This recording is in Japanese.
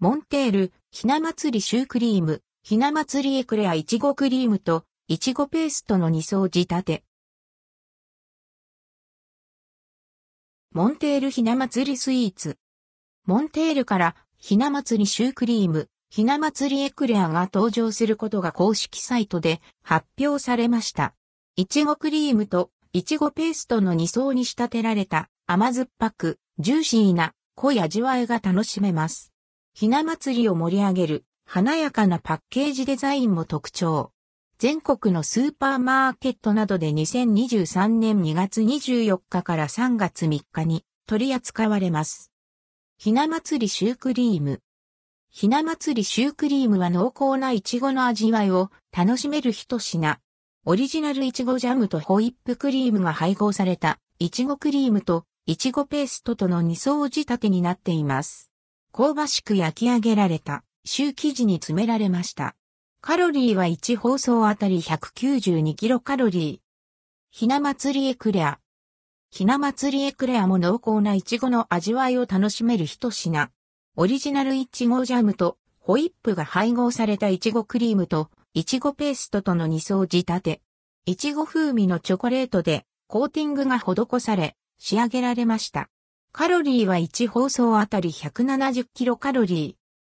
モンテール、ひな祭りシュークリーム、ひな祭りエクレアいちごクリームと、いちごペーストの2層仕立て。モンテールひな祭りスイーツ。モンテールからひな祭りシュークリーム、ひな祭りエクレアが登場することが公式サイトで発表されました。いちごクリームといちごペーストの2層に仕立てられた甘酸っぱくジューシーな濃い味わいが楽しめます。ひな祭りを盛り上げる華やかなパッケージデザインも特徴。全国のスーパーマーケットなどで2023年2月24日から3月3日に取り扱われます。ひな祭りシュークリーム。ひな祭りシュークリームは濃厚なイチゴの味わいを楽しめる一品。オリジナルイチゴジャムとホイップクリームが配合されたイチゴクリームとイチゴペーストとの二層仕立てになっています。香ばしく焼き上げられたシュー生地に詰められました。カロリーは1包装あたり192キロカロリー。ひな祭りエクレア。ひな祭りエクレアも濃厚なイチゴの味わいを楽しめる一品。オリジナルイチゴジャムとホイップが配合されたイチゴクリームとイチゴペーストとの二層仕立て。イチゴ風味のチョコレートでコーティングが施され仕上げられました。カロリーは1放送あたり170キロカロリー。